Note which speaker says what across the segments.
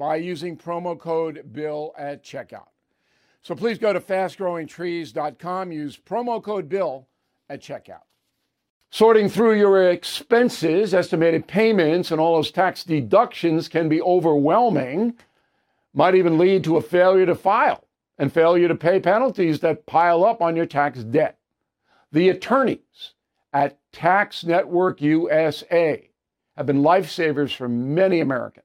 Speaker 1: by using promo code BILL at checkout. So please go to fastgrowingtrees.com, use promo code BILL at checkout. Sorting through your expenses, estimated payments, and all those tax deductions can be overwhelming, might even lead to a failure to file and failure to pay penalties that pile up on your tax debt. The attorneys at Tax Network USA have been lifesavers for many Americans.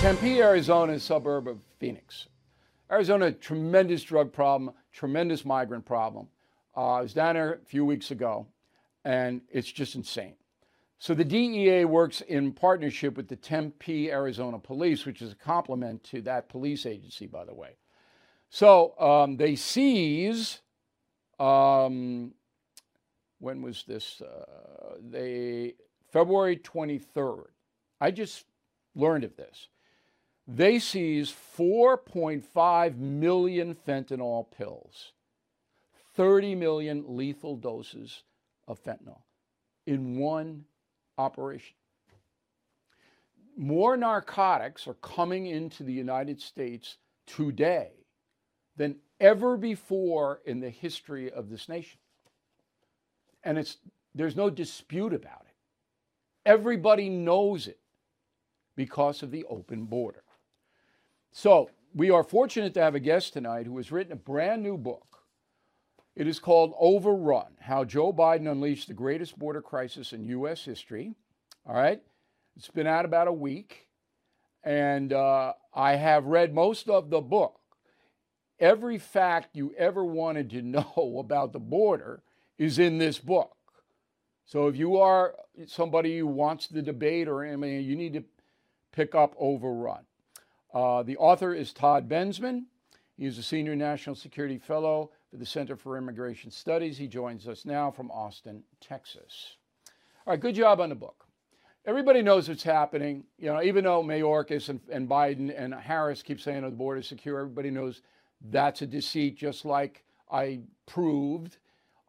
Speaker 1: Tempe, Arizona, a suburb of Phoenix. Arizona, tremendous drug problem, tremendous migrant problem. Uh, I was down there a few weeks ago, and it's just insane. So the DEA works in partnership with the Tempe, Arizona Police, which is a complement to that police agency, by the way. So um, they seize. Um, when was this? Uh, they February 23rd. I just learned of this. They seize 4.5 million fentanyl pills, 30 million lethal doses of fentanyl in one operation. More narcotics are coming into the United States today than ever before in the history of this nation. And it's, there's no dispute about it. Everybody knows it because of the open border. So, we are fortunate to have a guest tonight who has written a brand new book. It is called Overrun How Joe Biden Unleashed the Greatest Border Crisis in U.S. History. All right. It's been out about a week. And uh, I have read most of the book. Every fact you ever wanted to know about the border is in this book. So if you are somebody who wants the debate or I mean, you need to pick up Overrun. Uh, the author is Todd Bensman. He is a senior national security fellow for the Center for Immigration Studies. He joins us now from Austin, Texas. All right, good job on the book. Everybody knows what's happening. You know, even though Mayorkas and, and Biden and Harris keep saying oh, the border is secure, everybody knows that's a deceit, just like I proved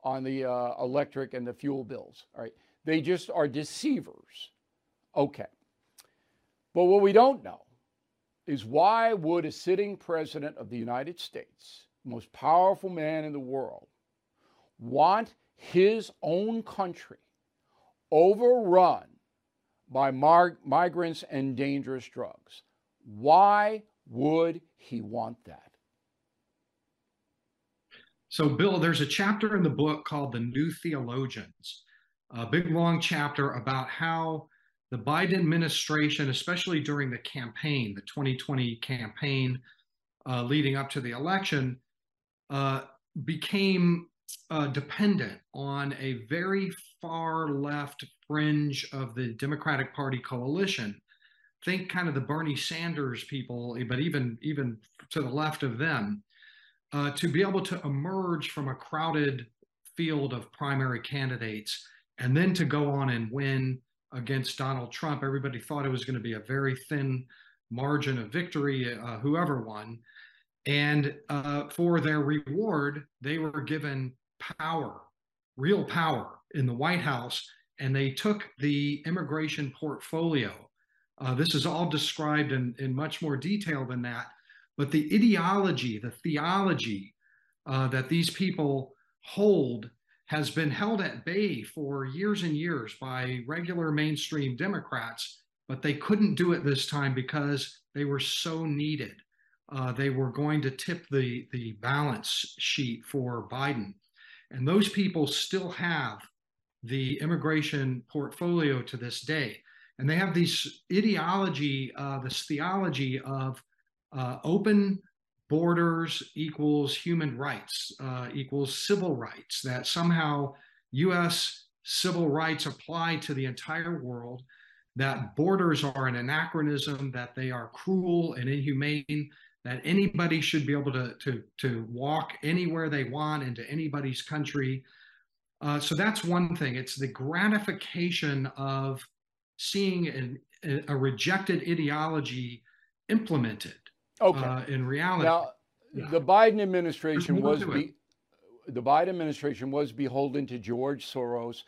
Speaker 1: on the uh, electric and the fuel bills. All right, they just are deceivers. Okay. But what we don't know is why would a sitting president of the United States, most powerful man in the world, want his own country overrun by mar- migrants and dangerous drugs? Why would he want that?
Speaker 2: So, Bill, there's a chapter in the book called The New Theologians, a big long chapter about how the Biden administration, especially during the campaign, the 2020 campaign uh, leading up to the election, uh, became uh, dependent on a very far left fringe of the Democratic Party coalition. Think kind of the Bernie Sanders people, but even even to the left of them, uh, to be able to emerge from a crowded field of primary candidates and then to go on and win against Donald Trump. Everybody thought it was going to be a very thin margin of victory, uh, whoever won. And uh, for their reward, they were given power, real power in the White House, and they took the immigration portfolio. Uh, this is all described in, in much more detail than that. But the ideology, the theology uh, that these people hold has been held at bay for years and years by regular mainstream Democrats, but they couldn't do it this time because they were so needed. Uh, they were going to tip the, the balance sheet for Biden. And those people still have the immigration portfolio to this day. And they have this ideology, uh, this theology of uh, open borders equals human rights, uh, equals civil rights, that somehow US civil rights apply to the entire world, that borders are an anachronism, that they are cruel and inhumane, that anybody should be able to, to, to walk anywhere they want into anybody's country. Uh, so that's one thing. It's the gratification of seeing an, a rejected ideology implemented
Speaker 1: Okay.
Speaker 2: uh, in reality.
Speaker 1: Now,
Speaker 2: Yeah.
Speaker 1: the Biden administration was be, the Biden administration was beholden to George Soros.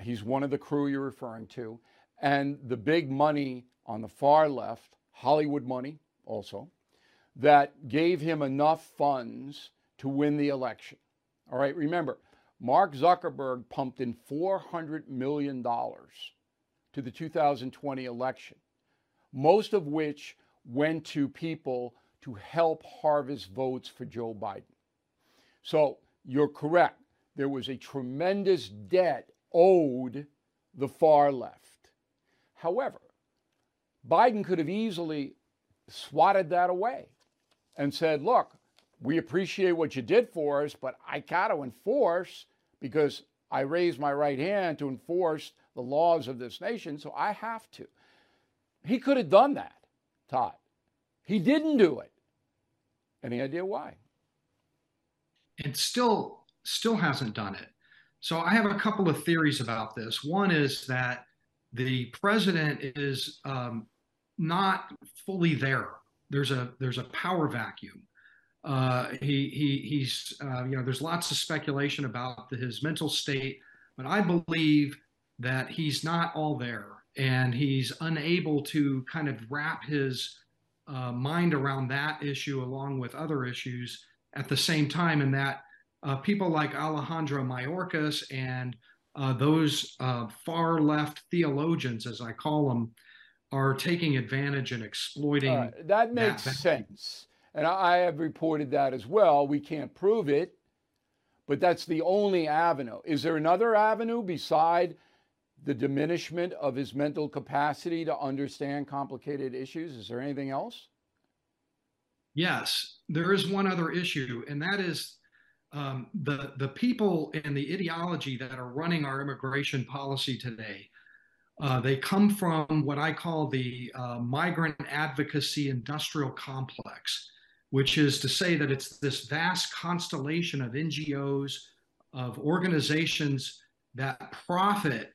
Speaker 1: He's one of the crew you're referring to, and the big money on the far left, Hollywood money, also, that gave him enough funds to win the election. All right, remember, Mark Zuckerberg pumped in $400 million to the 2020 election, most of which went to people to help harvest votes for Joe Biden. So you're correct. There was a tremendous debt owed the far left. However, Biden could have easily swatted that away and said, look, we appreciate what you did for us, but I got to enforce because I raised my right hand to enforce the laws of this nation, so I have to. He could have done that, Todd. He didn't do it. Any idea why?
Speaker 2: and still still hasn't done it. So I have a couple of theories about this. One is that the president is um, not fully there. There's a there's a power vacuum. Uh, he he he's uh, you know there's lots of speculation about the, his mental state, but I believe that he's not all there and he's unable to kind of wrap his uh, mind around that issue along with other issues at the same time, and that uh, people like Alejandro Mayorkas and uh, those uh, far left theologians, as I call them, are taking advantage and exploiting.
Speaker 1: Uh, that makes
Speaker 2: that.
Speaker 1: sense. And I have reported that as well. We can't prove it, but that's the only avenue. Is there another avenue beside the diminishment of his mental capacity to understand complicated issues? Is there anything else?
Speaker 2: Yes, there is one other issue, and that is um, the the people and the ideology that are running our immigration policy today. Uh, they come from what I call the uh, migrant advocacy industrial complex, which is to say that it's this vast constellation of NGOs, of organizations that profit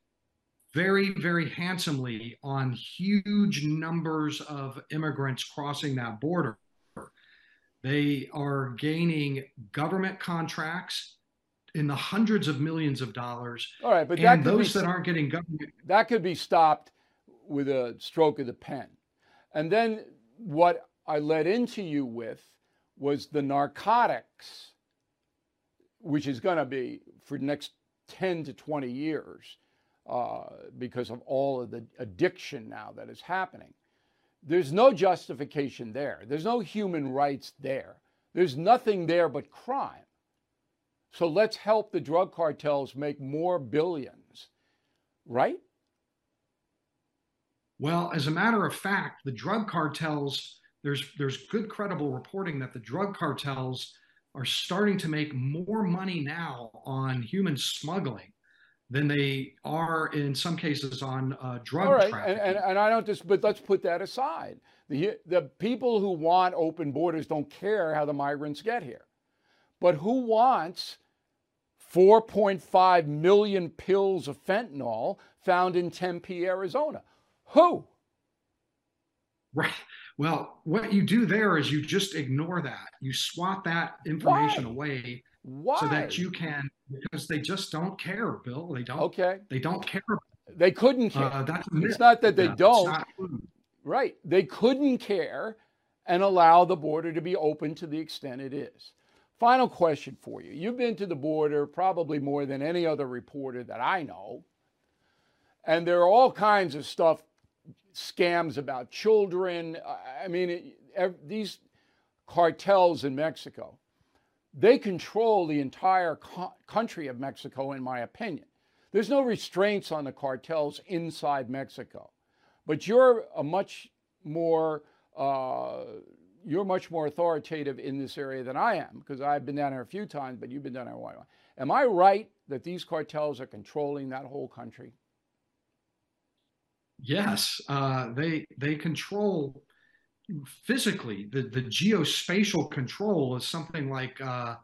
Speaker 2: very, very handsomely on huge numbers of immigrants crossing that border. They are gaining government contracts in the hundreds of millions of dollars.
Speaker 1: All right, but that
Speaker 2: those
Speaker 1: be,
Speaker 2: that aren't getting government.
Speaker 1: that could be stopped with a stroke of the pen. And then what I led into you with was the narcotics, which is going to be for the next 10 to 20 years uh, because of all of the addiction now that is happening. There's no justification there. There's no human rights there. There's nothing there but crime. So let's help the drug cartels make more billions, right?
Speaker 2: Well, as a matter of fact, the drug cartels, there's there's good credible reporting that the drug cartels are starting to make more money now on human smuggling than they are in some cases on uh, drug
Speaker 1: All right,
Speaker 2: trafficking.
Speaker 1: and, and, and I don't just, but let's put that aside. The, the people who want open borders don't care how the migrants get here. But who wants 4.5 million pills of fentanyl found in Tempe, Arizona? Who?
Speaker 2: Right. Well, what you do there is you just ignore that. You swat that information
Speaker 1: Why?
Speaker 2: away
Speaker 1: Why?
Speaker 2: so that you can because they just don't care, Bill. They don't.
Speaker 1: Okay.
Speaker 2: They don't care.
Speaker 1: They couldn't care.
Speaker 2: Uh, that's
Speaker 1: it's not that they
Speaker 2: Yeah,
Speaker 1: don't.
Speaker 2: not.
Speaker 1: Right. They couldn't care and allow the border to be open to the extent it is. Final question for you. You've been to the border probably more than any other reporter that I know. And there are all kinds of stuff, scams about children. I- I mean, it, these cartels in Mexico, they control the entire co- country of Mexico, in my opinion. There's no restraints on the cartels inside Mexico but you're a much more uh, you're much more authoritative in this area than I am because I've been down there a few times, but you've been down there a while. Am I right that these cartels are controlling that whole country?
Speaker 2: Yes, uh, they they control physically. The the geospatial control is something like uh,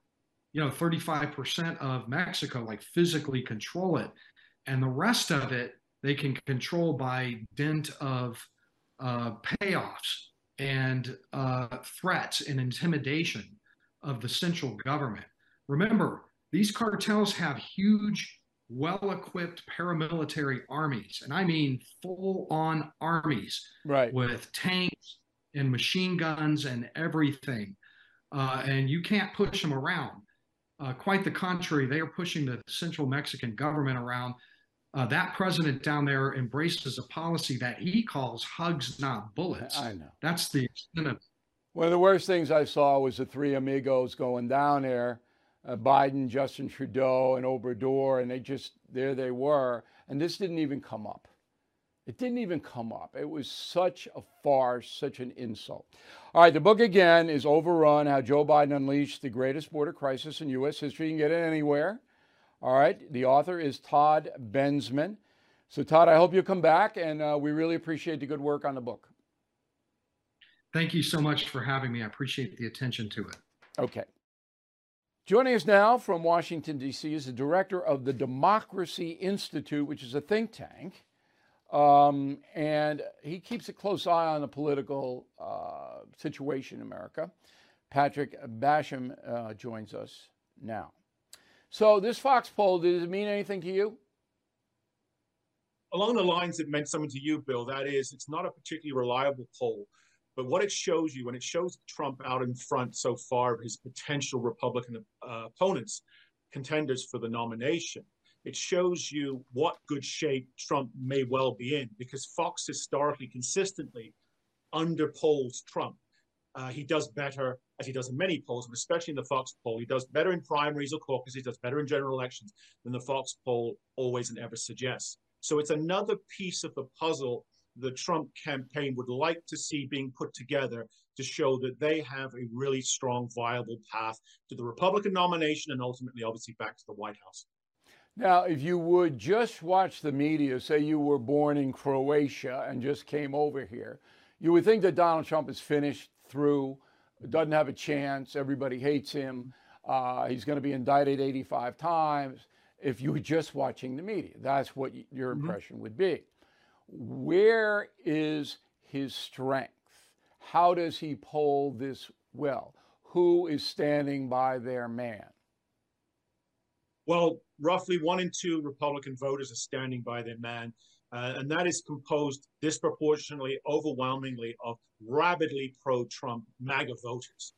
Speaker 2: you know 35% of Mexico, like physically control it, and the rest of it they can control by dint of uh, payoffs and uh, threats and intimidation of the central government. Remember, these cartels have huge well equipped paramilitary armies, and I mean full on armies
Speaker 1: Right.
Speaker 2: with tanks and machine guns and everything. Uh, and you can't push them around. Uh, quite the contrary, they are pushing the central Mexican government around. Uh, that president down there embraces a policy that he calls hugs, not bullets.
Speaker 1: I know.
Speaker 2: That's the extent of
Speaker 1: One of the worst things I saw was the three amigos going down there uh, Biden, Justin Trudeau, and Obrador, and they just, there they were. And this didn't even come up. It didn't even come up. It was such a farce, such an insult. All right, the book again is Overrun How Joe Biden Unleashed the Greatest Border Crisis in U.S. History. You can get it anywhere. All right, the author is Todd Bensman. So, Todd, I hope you'll come back, and uh, we really appreciate the good work on the book.
Speaker 2: Thank you so much for having me. I appreciate the attention to it.
Speaker 1: Okay. Joining us now from Washington, D.C., is the director of the Democracy Institute, which is a think tank. Um, and he keeps a close eye on the political uh, situation in America. Patrick Basham uh, joins us now. So, this Fox poll, does it mean anything to you?
Speaker 3: along the lines it meant something to you, Bill. That is, it's not a particularly reliable poll, but what it shows you, and it shows Trump out in front so far of his potential Republican uh, opponents, contenders for the nomination, it shows you what good shape Trump may well be in because Fox historically consistently underpolls Trump. Uh, he does better, as he does in many polls, but especially in the Fox poll. He does better in primaries or caucuses, he does better in general elections than the Fox poll always and ever suggests. So it's another piece of the puzzle the Trump campaign would like to see being put together to show that they have a really strong, viable path to the Republican nomination and ultimately, obviously, back to the White House.
Speaker 1: Now, if you would just watch the media, say you were born in Croatia and just came over here, you would think that Donald Trump is finished through, doesn't have a chance, everybody hates him, uh, he's going to be indicted 85 times. If you were just watching the media, that's what your impression would be. Where is his strength? How does he poll this well? Who is standing by their man?
Speaker 3: Well, roughly one in two Republican voters are standing by their man. Uh, and that is composed disproportionately, overwhelmingly of rabidly pro Trump MAGA voters.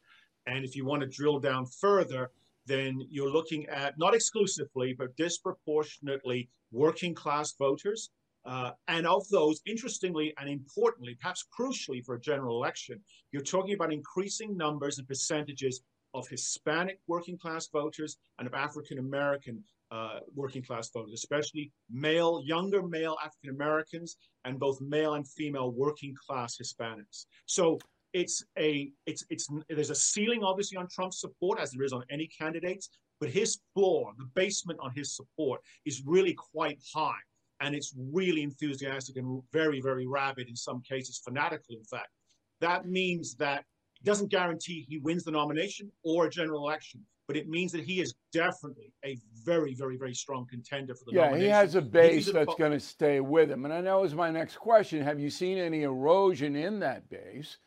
Speaker 3: And if you want to drill down further, then you're looking at not exclusively, but disproportionately working class voters. Uh, and of those, interestingly and importantly, perhaps crucially for a general election, you're talking about increasing numbers and percentages of Hispanic working class voters and of African American uh, working class voters, especially male, younger male African Americans, and both male and female working class Hispanics. So it's a it's it's there's a ceiling obviously on Trump's support as there is on any candidates, but his floor, the basement on his support, is really quite high, and it's really enthusiastic and very very rabid in some cases, fanatical in fact. That means that doesn't guarantee he wins the nomination or a general election, but it means that he is definitely a very, very, very strong contender for the
Speaker 1: yeah,
Speaker 3: nomination.
Speaker 1: he has a base that's going to stay with him. And I know is my next question. Have you seen any erosion in that base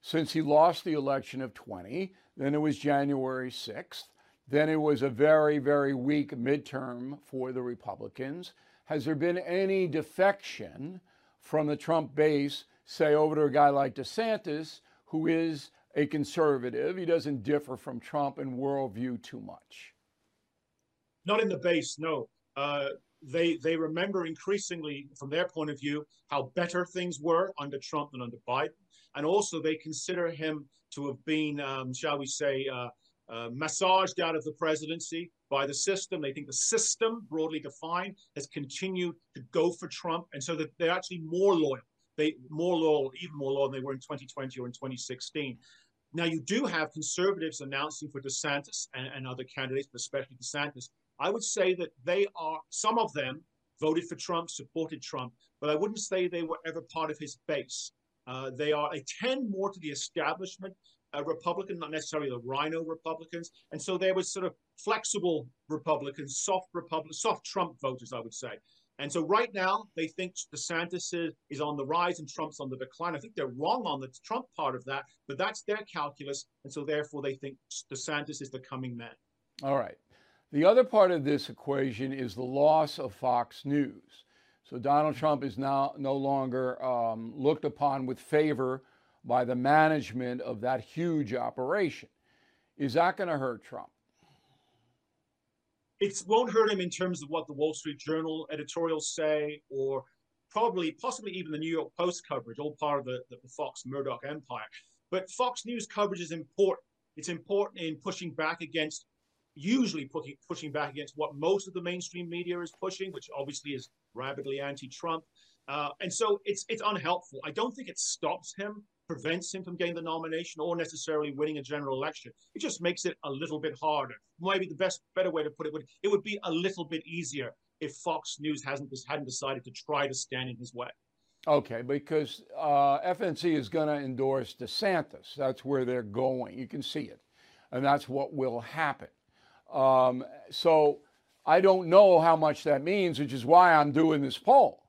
Speaker 1: since he lost the election of 20? Then it was January 6th. Then it was a very, very weak midterm for the Republicans. Has there been any defection from the Trump base, say, over to a guy like DeSantis, who is a conservative. He doesn't differ from Trump in worldview too much.
Speaker 3: Not in the base, no. Uh, they they remember increasingly, from their point of view, how better things were under Trump than under Biden, and also they consider him to have been, um, shall we say, uh, uh, massaged out of the presidency by the system. They think the system, broadly defined, has continued to go for Trump, and so that they're actually more loyal they more loyal, even more loyal than they were in 2020 or in 2016. Now, you do have conservatives announcing for DeSantis and, and other candidates, but especially DeSantis. I would say that they are, some of them voted for Trump, supported Trump, but I wouldn't say they were ever part of his base. Uh, they are, they tend more to the establishment uh, Republican, not necessarily the RINO Republicans. And so there was sort of flexible Republicans, soft Republican, soft Trump voters, I would say. And so right now, they think DeSantis is, is on the rise and Trump's on the decline. I think they're wrong on the Trump part of that, but that's their calculus. And so therefore, they think DeSantis is the coming man.
Speaker 1: All right. The other part of this equation is the loss of Fox News. So Donald Trump is now no longer um, looked upon with favor by the management of that huge operation. Is that going to hurt Trump?
Speaker 3: It won't hurt him in terms of what the Wall Street Journal editorials say, or probably, possibly even the New York Post coverage, all part of the, the, Fox Murdoch empire. But Fox News coverage is important. It's important in pushing back against, usually pushing, pushing back against what most of the mainstream media is pushing, which obviously is rabidly anti-Trump. Uh, and so it's it's unhelpful. I don't think it stops him prevents him from getting the nomination or necessarily winning a general election. It just makes it a little bit harder. Maybe the best, better way to put it would it would be a little bit easier if Fox News hasn't just hadn't decided to try to stand in his way.
Speaker 1: Okay, because uh, FNC is going to endorse DeSantis. That's where they're going. You can see it, and that's what will happen. Um, so I don't know how much that means, which is why I'm doing this poll.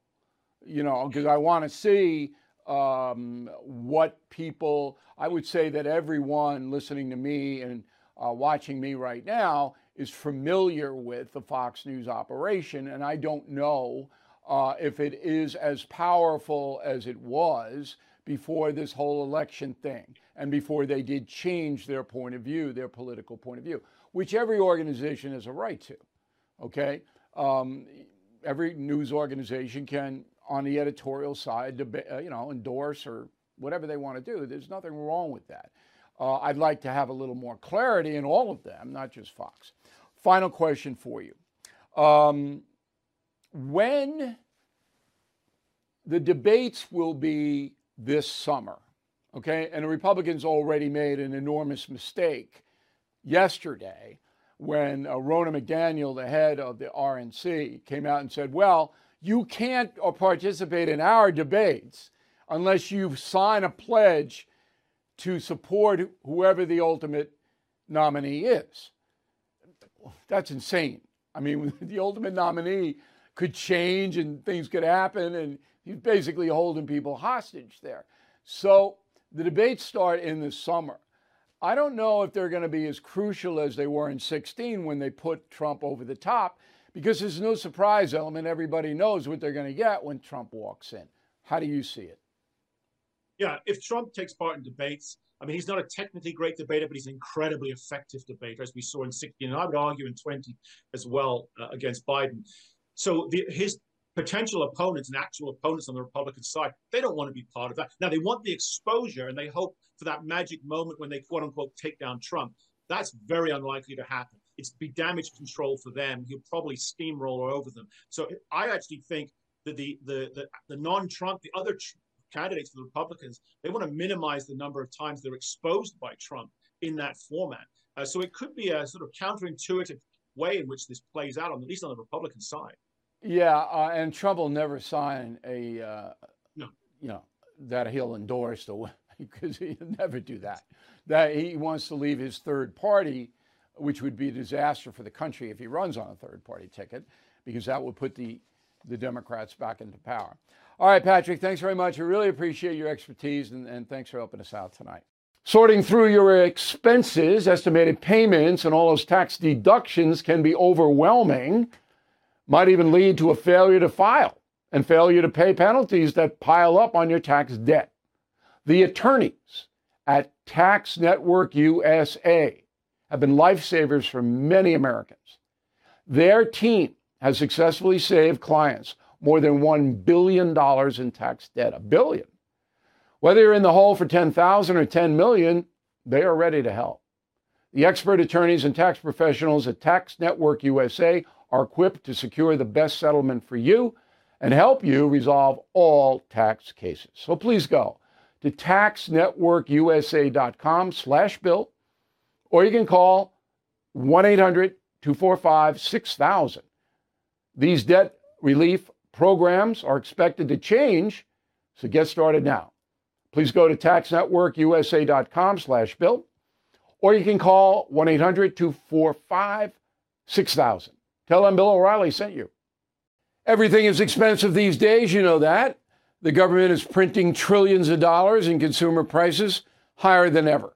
Speaker 1: You know, because I want to see um, what people, I would say that everyone listening to me and uh, watching me right now is familiar with the Fox News operation. And I don't know uh, if it is as powerful as it was before this whole election thing and before they did change their point of view, their political point of view, which every organization has a right to. Okay? Um, every news organization can on the editorial side to uh, you know endorse or whatever they want to do. There's nothing wrong with that. Uh, I'd like to have a little more clarity in all of them, not just Fox. Final question for you: um, When the debates will be this summer, okay, and the Republicans already made an enormous mistake yesterday when uh, Ronna McDaniel, the head of the RNC, came out and said, "Well." You can't uh, participate in our debates unless you sign a pledge to support whoever the ultimate nominee is. That's insane. I mean, the ultimate nominee could change and things could happen, and he's basically holding people hostage there. So the debates start in the summer. I don't know if they're going to be as crucial as they were in 16 when they put Trump over the top because there's no surprise element. Everybody knows what they're going to get when Trump walks in. How do you see it?
Speaker 3: Yeah, if Trump takes part in debates, I mean, he's not a technically great debater, but he's an incredibly effective debater, as we saw in 16, and I would argue in 20 as well uh, against Biden. So the, his potential opponents and actual opponents on the Republican side, they don't want to be part of that. Now, they want the exposure and they hope for that magic moment when they quote unquote take down Trump. That's very unlikely to happen. It's be damage control for them. He'll probably steamroller over them. So I actually think that the the the, the non-Trump, the other tr- candidates for the Republicans, they want to minimize the number of times they're exposed by Trump in that format. Uh, so it could be a sort of counterintuitive way in which this plays out, on at least on the Republican side.
Speaker 1: Yeah, uh, and Trump will never sign a, uh,
Speaker 3: no.
Speaker 1: you know, that he'll endorse the because he'll never do that. That he wants to leave his third party, which would be a disaster for the country if he runs on a third party ticket, because that would put the the Democrats back into power. All right, Patrick, thanks very much. I really appreciate your expertise and, and thanks for helping us out tonight. Sorting through your expenses, estimated payments, and all those tax deductions can be overwhelming, might even lead to a failure to file and failure to pay penalties that pile up on your tax debt. The attorneys at Tax Network USA have been lifesavers for many Americans. Their team has successfully saved clients more than $1 billion in tax debt. A billion. Whether you're in the hole for 10,000 or 10 million, they are ready to help. The expert attorneys and tax professionals at Tax Network USA are equipped to secure the best settlement for you and help you resolve all tax cases. So please go to taxnetworkusa.com slash bill, or you can call 1-800-245-6000. These debt relief programs are expected to change, so get started now. Please go to taxnetworkusa.com slash bill, or you can call 1-800-245-6000. Tell them Bill O'Reilly sent you. Everything is expensive these days, you know that. The government is printing trillions of dollars and consumer prices higher than ever.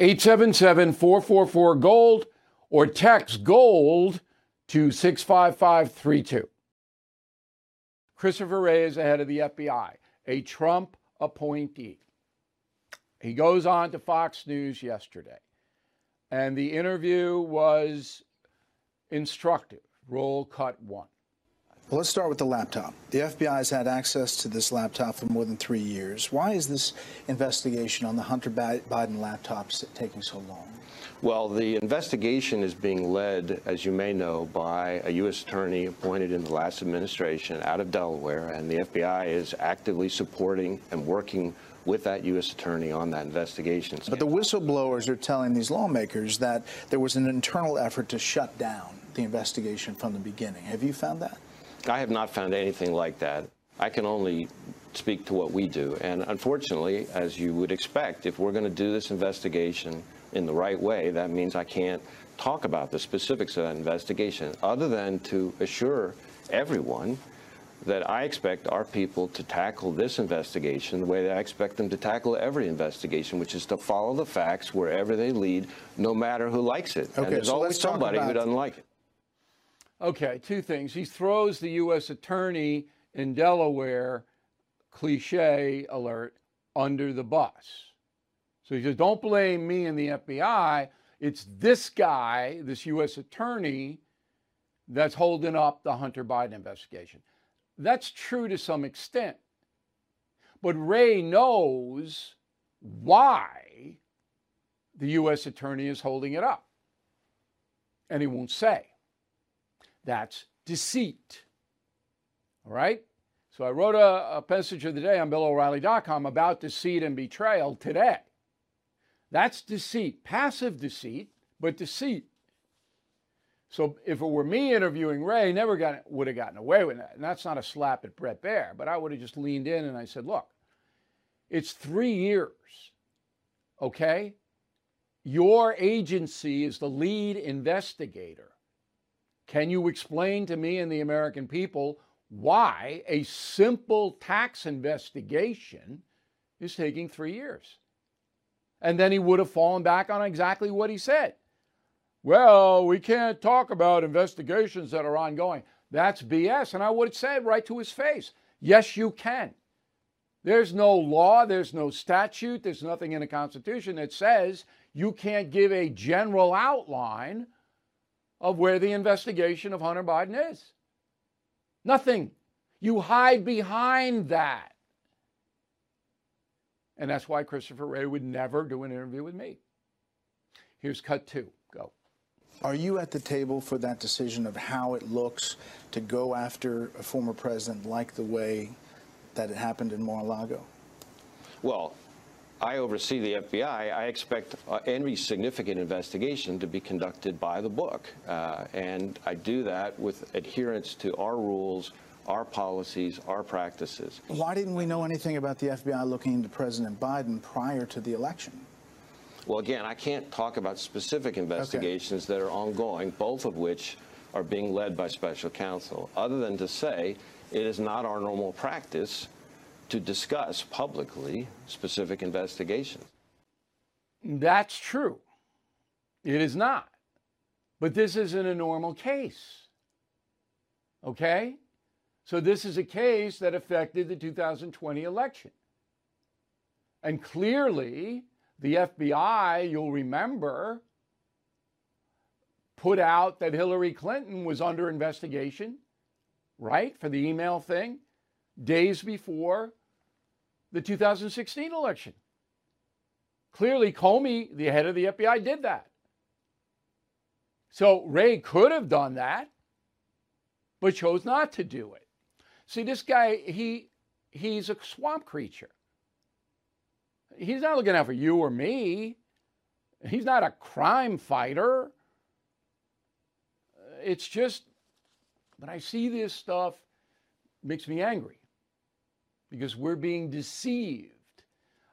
Speaker 1: 877 444 GOLD, or text GOLD to 65532. Christopher Wray is the head of the FBI, a Trump appointee. He goes on to Fox News yesterday, and the interview was instructive. Roll cut one.
Speaker 4: Well, let's start with the laptop. The FBI has had access to this laptop for more than three years. Why is this investigation on the Hunter Biden laptops taking so long?
Speaker 5: Well, the investigation is being led, as you may know, by a U.S. attorney appointed in the last administration out of Delaware, and the FBI is actively supporting and working with that U.S. attorney on that investigation.
Speaker 4: But the whistleblowers are telling these lawmakers that there was an internal effort to shut down the investigation from the beginning. Have you found that?
Speaker 5: I have not found anything like that. I can only speak to what we do. And unfortunately, as you would expect, if we're going to do this investigation, in the right way, that means I can't talk about the specifics of that investigation other than to assure everyone that I expect our people to tackle this investigation the way that I expect them to tackle every investigation, which is to follow the facts wherever they lead, no matter who likes it.
Speaker 4: Okay,
Speaker 5: and there's
Speaker 4: so
Speaker 5: always somebody who doesn't like it.
Speaker 1: Okay, two things. He throws the U.S. attorney in Delaware, cliche alert, under the bus. So he says, don't blame me and the FBI. It's this guy, this U.S. attorney, that's holding up the Hunter Biden investigation. That's true to some extent. But Wray knows why the U.S. attorney is holding it up. And he won't say. That's deceit. All right? So I wrote a, a passage of the day on BillO'Reilly.com about deceit and betrayal today. That's deceit, passive deceit, but deceit. So if it were me interviewing Wray, never got, would have gotten away with that. And that's not a slap at Bret Baier, but I would have just leaned in and I said, look, it's three years, okay? Your agency is the lead investigator. Can you explain to me and the American people why a simple tax investigation is taking three years? And then he would have fallen back on exactly what he said. Well, we can't talk about investigations that are ongoing. That's BS. And I would have said right to his face, yes, you can. There's no law, there's no statute, there's nothing in the Constitution that says you can't give a general outline of where the investigation of Hunter Biden is. Nothing. You hide behind that. And that's why Christopher Wray would never do an interview with me. Here's cut two. Go.
Speaker 4: Are you at the table for that decision of how it looks to go after a former president like the way that it happened in Mar-a-Lago?
Speaker 5: Well, I oversee the FBI. I expect uh, any significant investigation to be conducted by the book. Uh, and I do that with adherence to our rules, our policies, our practices.
Speaker 4: Why didn't we know anything about the FBI looking into President Biden prior to the election?
Speaker 5: Well, again, I can't talk about specific investigations okay. that are ongoing, both of which are being led by special counsel, other than to say it is not our normal practice to discuss publicly specific investigations.
Speaker 1: That's true. It is not. But this isn't a normal case. Okay? So this is a case that affected the 2020 election. And clearly, the FBI, you'll remember, put out that Hillary Clinton was under investigation, right, for the email thing, days before the 2016 election. Clearly, Comey, the head of the FBI, did that. So Wray could have done that, but chose not to do it. See, this guy, he he's a swamp creature. He's not looking out for you or me. He's not a crime fighter. It's just when I see this stuff, makes me angry because we're being deceived.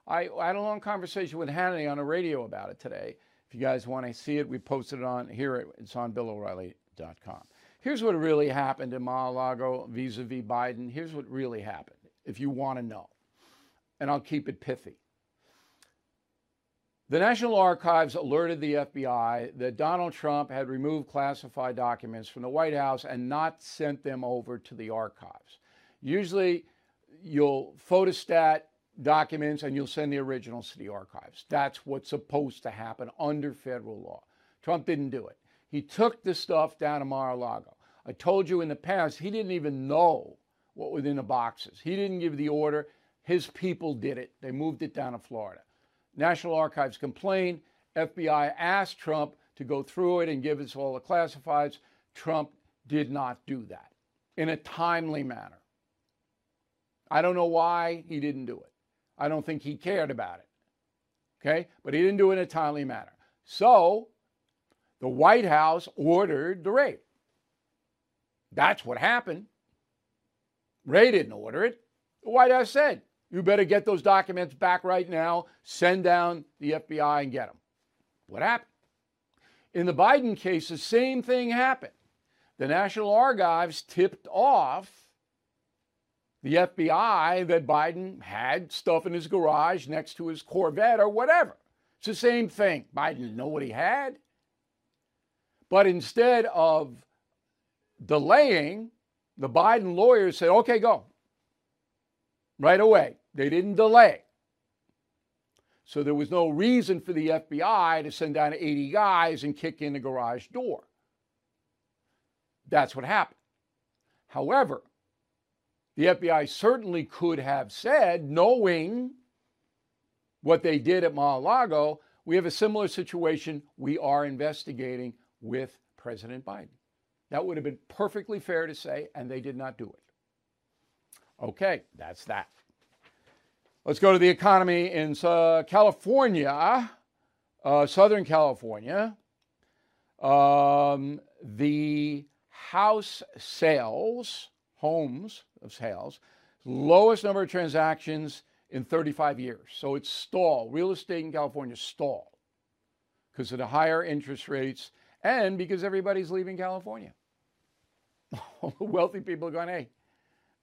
Speaker 1: I, I, had a long conversation with Hannity on the radio about it today. If you guys want to see it, we posted it on here. It's on BillO'Reilly.com. Here's what really happened in Mar-a-Lago vis-a-vis Biden. Here's what really happened, if you want to know. And I'll keep it pithy. The National Archives alerted the FBI that Donald Trump had removed classified documents from the White House and not sent them over to the archives. Usually, you'll photostat documents and you'll send the originals to the archives. That's what's supposed to happen under federal law. Trump didn't do it. He took the stuff down to Mar-a-Lago. I told you in the past, he didn't even know what was in the boxes. He didn't give the order. His people did it. They moved it down to Florida. National Archives complained. FBI asked Trump to go through it and give us all the classifieds. Trump did not do that in a timely manner. I don't know why he didn't do it. I don't think he cared about it. Okay? But he didn't do it in a timely manner. So the White House ordered the raid. That's what happened. Wray didn't order it. The White House said, you better get those documents back right now, send down the FBI and get them. What happened? In the Biden case, the same thing happened. The National Archives tipped off the FBI that Biden had stuff in his garage next to his Corvette or whatever. It's the same thing. Biden didn't know what he had. But instead of delaying, the Biden lawyers said, okay, go. Right away. They didn't delay. So there was no reason for the FBI to send down 80 guys and kick in the garage door. That's what happened. However, the FBI certainly could have said, knowing what they did at Mar a Lago, we have a similar situation we are investigating with President Biden. That would have been perfectly fair to say, and they did not do it. Okay, that's that. Let's go to the economy in uh, California, uh, Southern California. Um, the house sales, homes of sales, lowest number of transactions in 35 years. So it's stalled. Real estate in California stalled because of the higher interest rates and because everybody's leaving California. All the wealthy people are going, hey,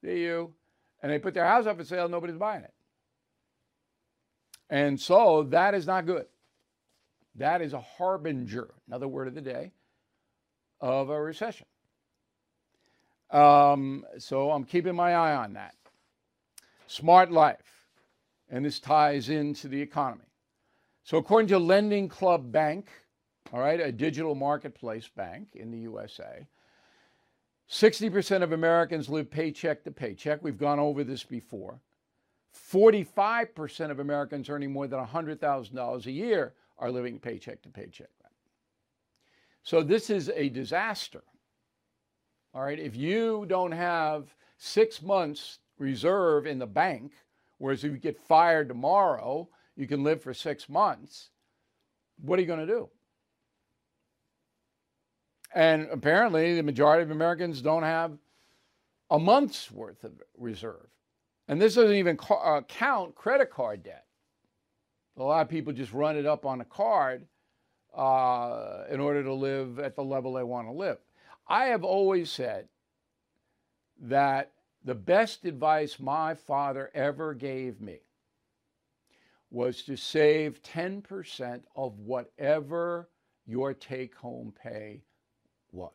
Speaker 1: there you. And they put their house up for sale, nobody's buying it. And so that is not good. That is a harbinger, another word of the day, of a recession. Um, so I'm keeping my eye on that. Smart life. And this ties into the economy. So, according to Lending Club Bank, all right, a digital marketplace bank in the USA, 60% of Americans live paycheck to paycheck. We've gone over this before. 45% of Americans earning more than $100,000 a year are living paycheck to paycheck. So this is a disaster. All right, if you don't have six months reserve in the bank, whereas if you get fired tomorrow, you can live for six months, what are you going to do? And apparently, the majority of Americans don't have a month's worth of reserve. And this doesn't even uh, count credit card debt. A lot of people just run it up on a card uh, in order to live at the level they want to live. I have always said that the best advice my father ever gave me was to save 10% of whatever your take home pay was.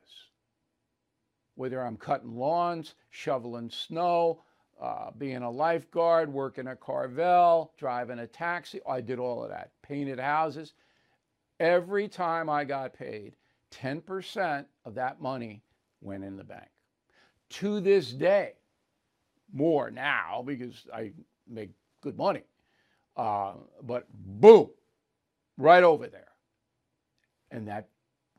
Speaker 1: Whether I'm cutting lawns, shoveling snow, uh, being a lifeguard, working at Carvel, driving a taxi. I did all of that. Painted houses. Every time I got paid, 10% of that money went in the bank. To this day, more now because I make good money. Uh, but boom, right over there. And that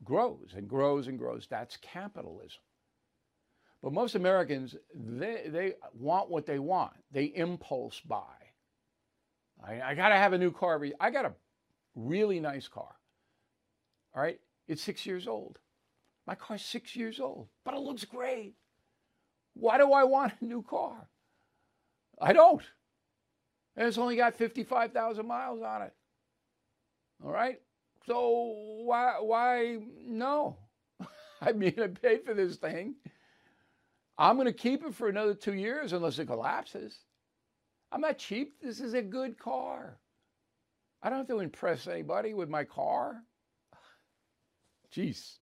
Speaker 1: grows and grows and grows. That's capitalism. But most Americans, they, they want what they want. They impulse buy. I, I got to have a new car. I got a really nice car. All right. It's six years old. My car's six years old, but it looks great. Why do I want a new car? I don't. And it's only got 55,000 miles on it. All right. So why, why, no? I mean, I paid for this thing. I'm going to keep it for another two years unless it collapses. I'm not cheap. This is a good car. I don't have to impress anybody with my car. Jeez.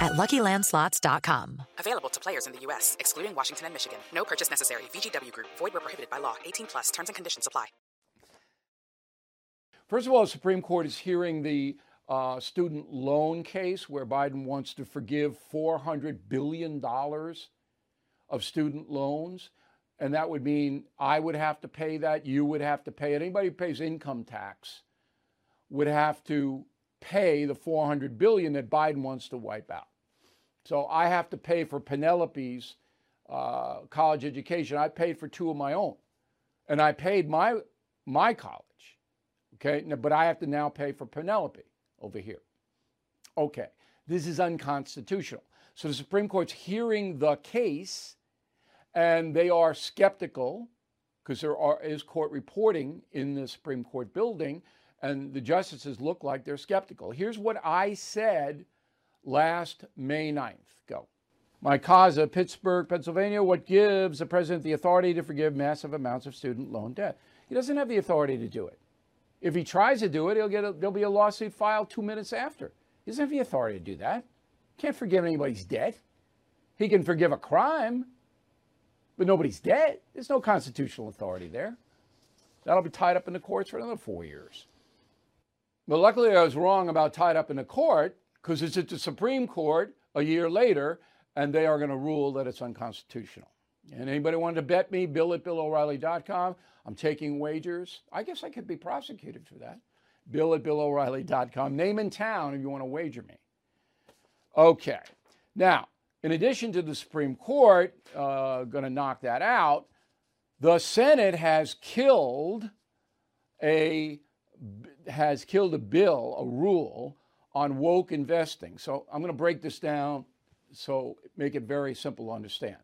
Speaker 6: at LuckyLandSlots.com.
Speaker 7: Available to players in the U.S., excluding Washington and Michigan. No purchase necessary. VGW Group. Void where prohibited by law. 18 plus. Terms and conditions apply.
Speaker 1: First of all, the Supreme Court is hearing the uh, student loan case where Biden wants to forgive $400 billion of student loans. And that would mean I would have to pay that, you would have to pay it. Anybody who pays income tax would have to pay the 400 billion that Biden wants to wipe out. So I have to pay for Penelope's uh, college education. I paid for two of my own, and I paid my my college. Okay, but I have to now pay for Penelope over here. Okay, this is unconstitutional. So the Supreme Court's hearing the case, and they are skeptical because there are, is court reporting in the Supreme Court building and the justices look like they're skeptical. Here's what I said last May 9th. Go. My Casa, Pittsburgh, Pennsylvania. What gives the president the authority to forgive massive amounts of student loan debt? He doesn't have the authority to do it. If he tries to do it, he'll get a, there'll be a lawsuit filed two minutes after. He doesn't have the authority to do that. Can't forgive anybody's debt. He can forgive a crime, but nobody's dead. There's no constitutional authority there. That'll be tied up in the courts for another four years. But luckily, I was wrong about tied up in the court because it's at the Supreme Court a year later, and they are going to rule that it's unconstitutional. And anybody wanted to bet me, bill at BillO'Reilly.com. I'm taking wagers. I guess I could be prosecuted for that. Bill at BillO'Reilly.com. Name in town if you want to wager me. Okay. Now, in addition to the Supreme Court uh, going to knock that out, the Senate has killed a has killed a bill, a rule on woke investing. So I'm going to break this down so make it very simple to understand.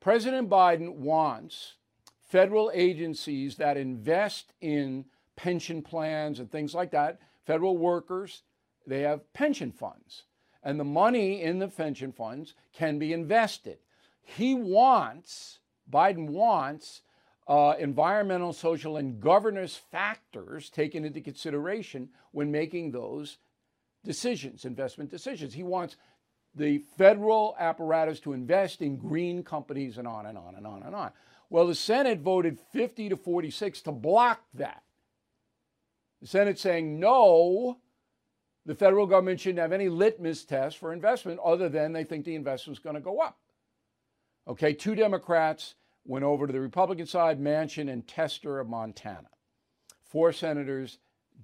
Speaker 1: President Biden wants federal agencies that invest in pension plans and things like that, federal workers, they have pension funds and the money in the pension funds can be invested. He wants, Biden wants, uh, environmental, social, and governance factors taken into consideration when making those decisions, investment decisions. He wants the federal apparatus to invest in green companies and on and on and on and on. Well, the Senate voted 50 to 46 to block that. The Senate saying no, the federal government shouldn't have any litmus test for investment other than they think the investment's going to go up. Okay, two Democrats went over to the Republican side, Manchin and Tester of Montana. Four senators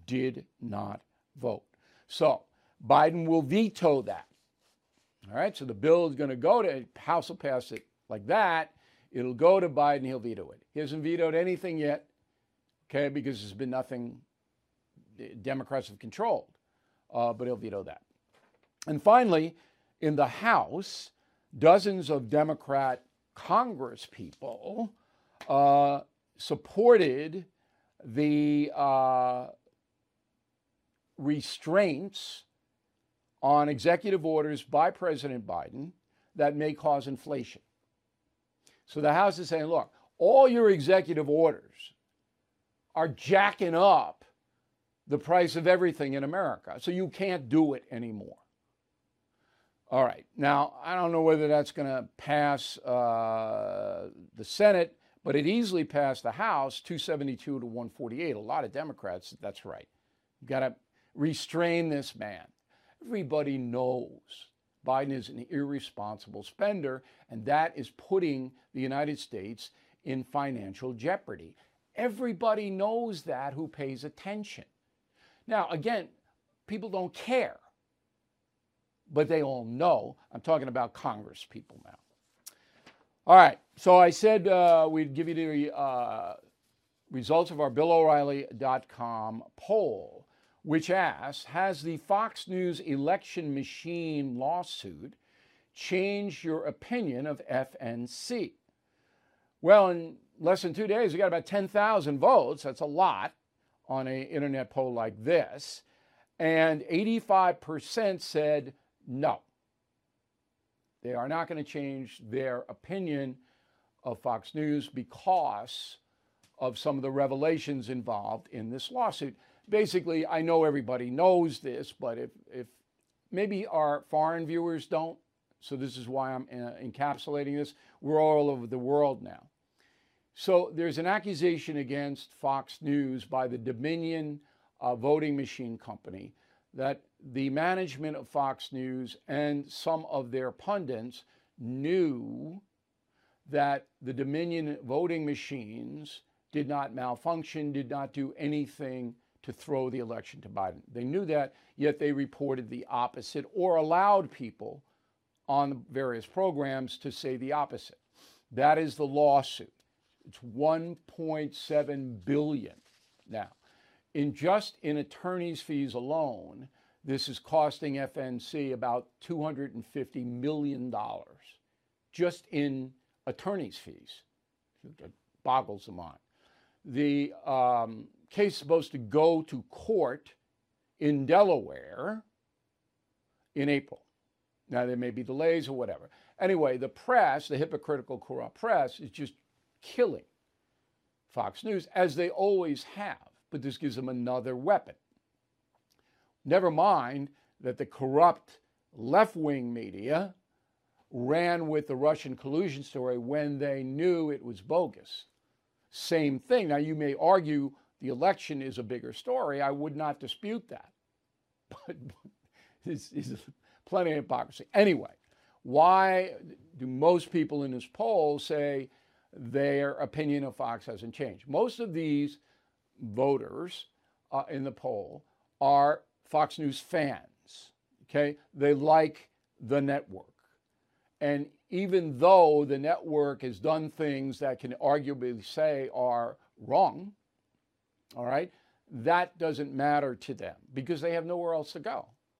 Speaker 1: did not vote. So Biden will veto that. All right, so the bill is going to go to House will pass it like that. It'll go to Biden. He'll veto it. He hasn't vetoed anything yet, okay, because there's been nothing Democrats have controlled uh, but he'll veto that. And finally, in the House, dozens of Democrat Congress people uh, supported the uh, restraints on executive orders by President Biden that may cause inflation. So the House is saying, look, all your executive orders are jacking up the price of everything in America. So you can't do it anymore. All right. Now, I don't know whether that's going to pass uh, the Senate, but it easily passed the House 272 to 148. A lot of Democrats, that's right. You've got to restrain this man. Everybody knows Biden is an irresponsible spender, and that is putting the United States in financial jeopardy. Everybody knows that who pays attention. Now, again, people don't care, but they all know. I'm talking about Congress people now. All right, so I said uh, we'd give you the uh, results of our BillO'Reilly.com poll, which asks Has the Fox News election machine lawsuit changed your opinion of FNC? Well, in less than two days, we got about 10,000 votes. That's a lot on an internet poll like this, and 85% said no. They are not going to change their opinion of Fox News because of some of the revelations involved in this lawsuit. Basically, I know everybody knows this, but if, if maybe our foreign viewers don't, so this is why I'm uh, encapsulating this, we're all over the world now. So there's an accusation against Fox News by the Dominion uh, voting machine company that the management of Fox News and some of their pundits knew that the Dominion voting machines did not malfunction, did not do anything to throw the election to Biden. They knew that, yet they reported the opposite or allowed people on various programs to say the opposite. That is the lawsuit. It's 1.7 billion now. In just in attorney's fees alone, this is costing FNC about 250 million dollars just in attorney's fees. It boggles the mind. The um, case is supposed to go to court in Delaware in April. Now, there may be delays or whatever. Anyway, the press, the hypocritical, corrupt press, is just killing Fox News, as they always have. But this gives them another weapon. Never mind that the corrupt left wing media ran with the Russian collusion story when they knew it was bogus. Same thing. Now, you may argue the election is a bigger story. I would not dispute that. But there's, plenty of hypocrisy. Anyway, why do most people in this poll say their opinion of Fox hasn't changed? Most of these voters uh, in the poll are Fox News fans. Okay, they like the network. And even though the network has done things that can arguably say are wrong, all right, that doesn't matter to them because they have nowhere else to go.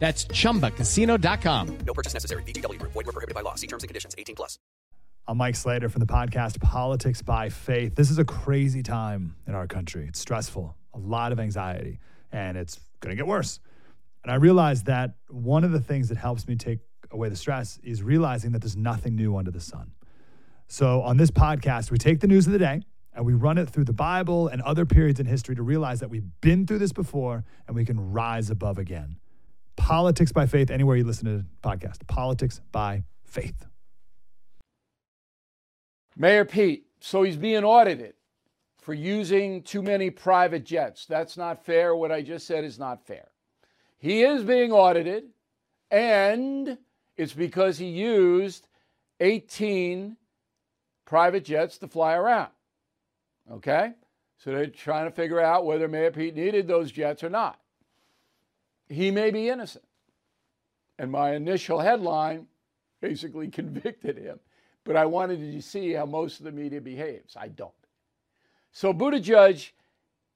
Speaker 8: That's ChumbaCasino.com.
Speaker 7: No purchase necessary. VGW. Void were prohibited by law. See terms and conditions. 18 plus.
Speaker 9: I'm Mike Slater from the podcast Politics by Faith. This is a crazy time in our country. It's stressful, a lot of anxiety, and it's going to get worse. And I realized that one of the things that helps me take away the stress is realizing that there's nothing new under the sun. So on this podcast, we take the news of the day and we run it through the Bible and other periods in history to realize that we've been through this before and we can rise above again. Politics by Faith, anywhere you listen to the podcast. Politics by Faith.
Speaker 1: Mayor Pete, so he's being audited for using too many private jets. That's not fair. What I just said is not fair. He is being audited, and it's because he used 18 private jets to fly around. Okay? So they're trying to figure out whether Mayor Pete needed those jets or not he may be innocent. And my initial headline basically convicted him. But I wanted to see how most of the media behaves. I don't. So Buttigieg,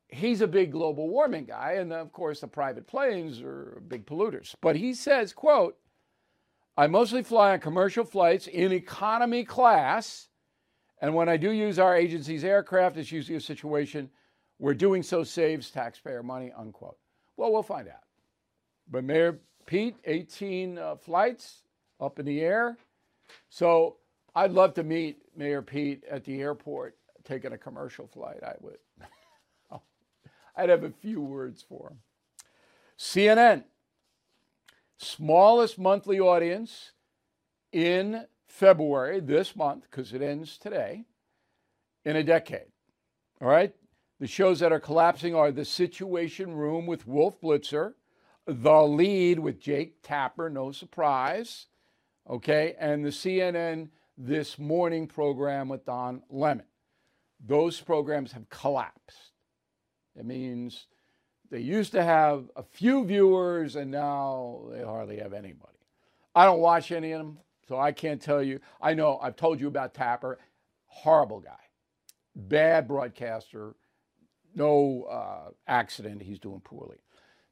Speaker 1: he's a big global warming guy, and of course the private planes are big polluters. But he says, quote, I mostly fly on commercial flights in economy class, and when I do use our agency's aircraft, it's usually a situation where doing so saves taxpayer money, unquote. Well, we'll find out. But Mayor Pete, 18 uh, flights up in the air. So I'd love to meet Mayor Pete at the airport taking a commercial flight. I would. I'd have a few words for him. CNN, smallest monthly audience in February, this month, because it ends today, in a decade. All right? The shows that are collapsing are The Situation Room with Wolf Blitzer, the lead with Jake Tapper, no surprise. Okay, and the CNN This Morning program with Don Lemon. Those programs have collapsed. It means they used to have a few viewers and now they hardly have anybody. I don't watch any of them, so I can't tell you. I know I've told you about Tapper, horrible guy, bad broadcaster, no uh, accident, he's doing poorly.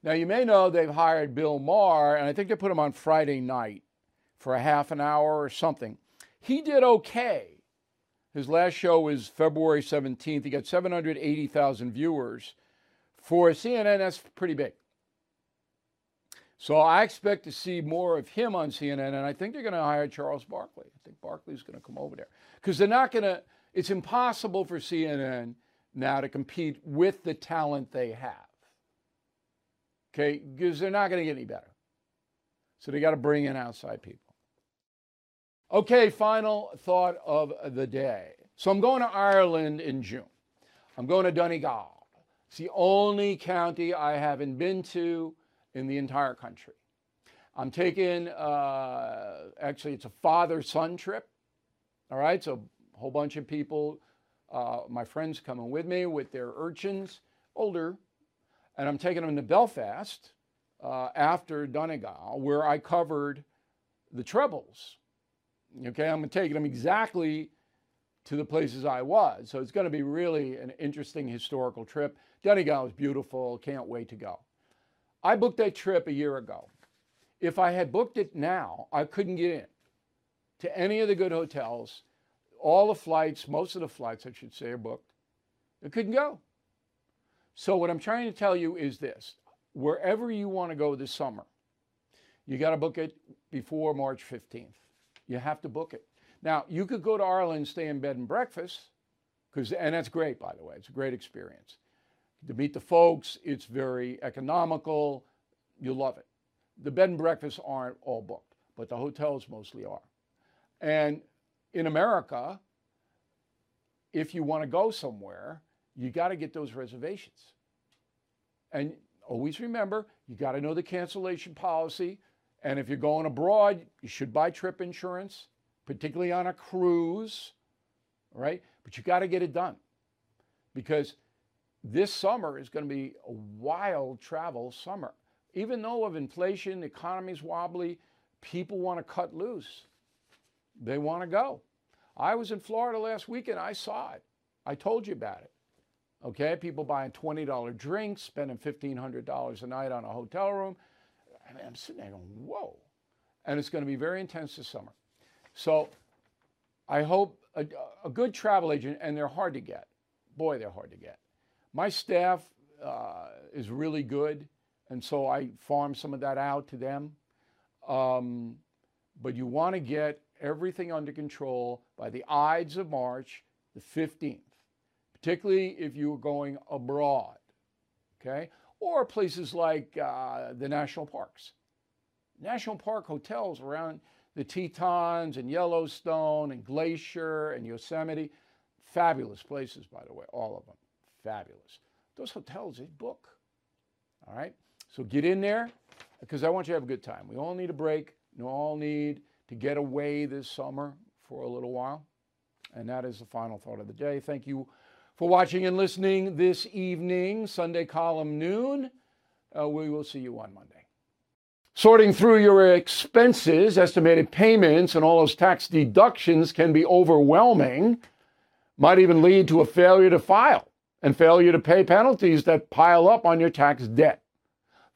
Speaker 1: Now, you may know they've hired Bill Maher, and I think they put him on Friday night for a half an hour or something. He did okay. His last show was February 17th. He got 780,000 viewers. For CNN, that's pretty big. So I expect to see more of him on CNN, and I think they're going to hire Charles Barkley. I think Barkley's going to come over there because they're not going to, it's impossible for CNN now to compete with the talent they have okay, because they're not going to get any better. So they got to bring in outside people. Okay, final thought of the day. So I'm going to Ireland in June. I'm going to Donegal. It's the only county I haven't been to in the entire country. I'm taking, uh, actually, it's a father son trip. All right, so a whole bunch of people, uh, my friends coming with me with their urchins, older and I'm taking them to Belfast uh, after Donegal, where I covered the Troubles. Okay, I'm taking them exactly to the places I was. So it's going to be really an interesting historical trip. Donegal is beautiful. Can't wait to go. I booked that trip a year ago. If I had booked it now, I couldn't get in to any of the good hotels. All the flights, most of the flights, I should say, are booked. I couldn't go. So, what I'm trying to tell you is this wherever you want to go this summer, you got to book it before March 15th. You have to book it. Now, you could go to Ireland, stay in bed and breakfast, because and that's great, by the way. It's a great experience. To meet the folks, it's very economical. You love it. The bed and breakfasts aren't all booked, but the hotels mostly are. And in America, if you want to go somewhere, you got to get those reservations. And always remember, you got to know the cancellation policy. And if you're going abroad, you should buy trip insurance, particularly on a cruise, right? But you got to get it done because this summer is going to be a wild travel summer. Even though of inflation, the economy's wobbly, people want to cut loose. They want to go. I was in Florida last weekend. I saw it. I told you about it. Okay, people buying $20 drinks, spending $1,500 a night on a hotel room. I mean, I'm sitting there going, whoa. And it's going to be very intense this summer. So I hope a, a good travel agent, and they're hard to get. Boy, they're hard to get. My staff uh, is really good, and so I farm some of that out to them. Um, but you want to get everything under control by the Ides of March, the 15th particularly if you were going abroad, okay? Or places like uh, the national parks. National park hotels around the Tetons and Yellowstone and Glacier and Yosemite, fabulous places, by the way, all of them, fabulous. Those hotels, they book, all right? So get in there because I want you to have a good time. We all need a break. We all need to get away this summer for a little while. And that is the final thought of the day. Thank you for watching and listening this evening, Sunday column noon. Uh, we will see you on Monday. Sorting through your expenses, estimated payments, and all those tax deductions can be overwhelming, might even lead to a failure to file and failure to pay penalties that pile up on your tax debt.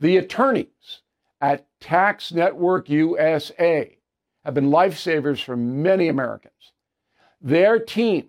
Speaker 1: The attorneys at Tax Network USA have been lifesavers for many Americans. Their team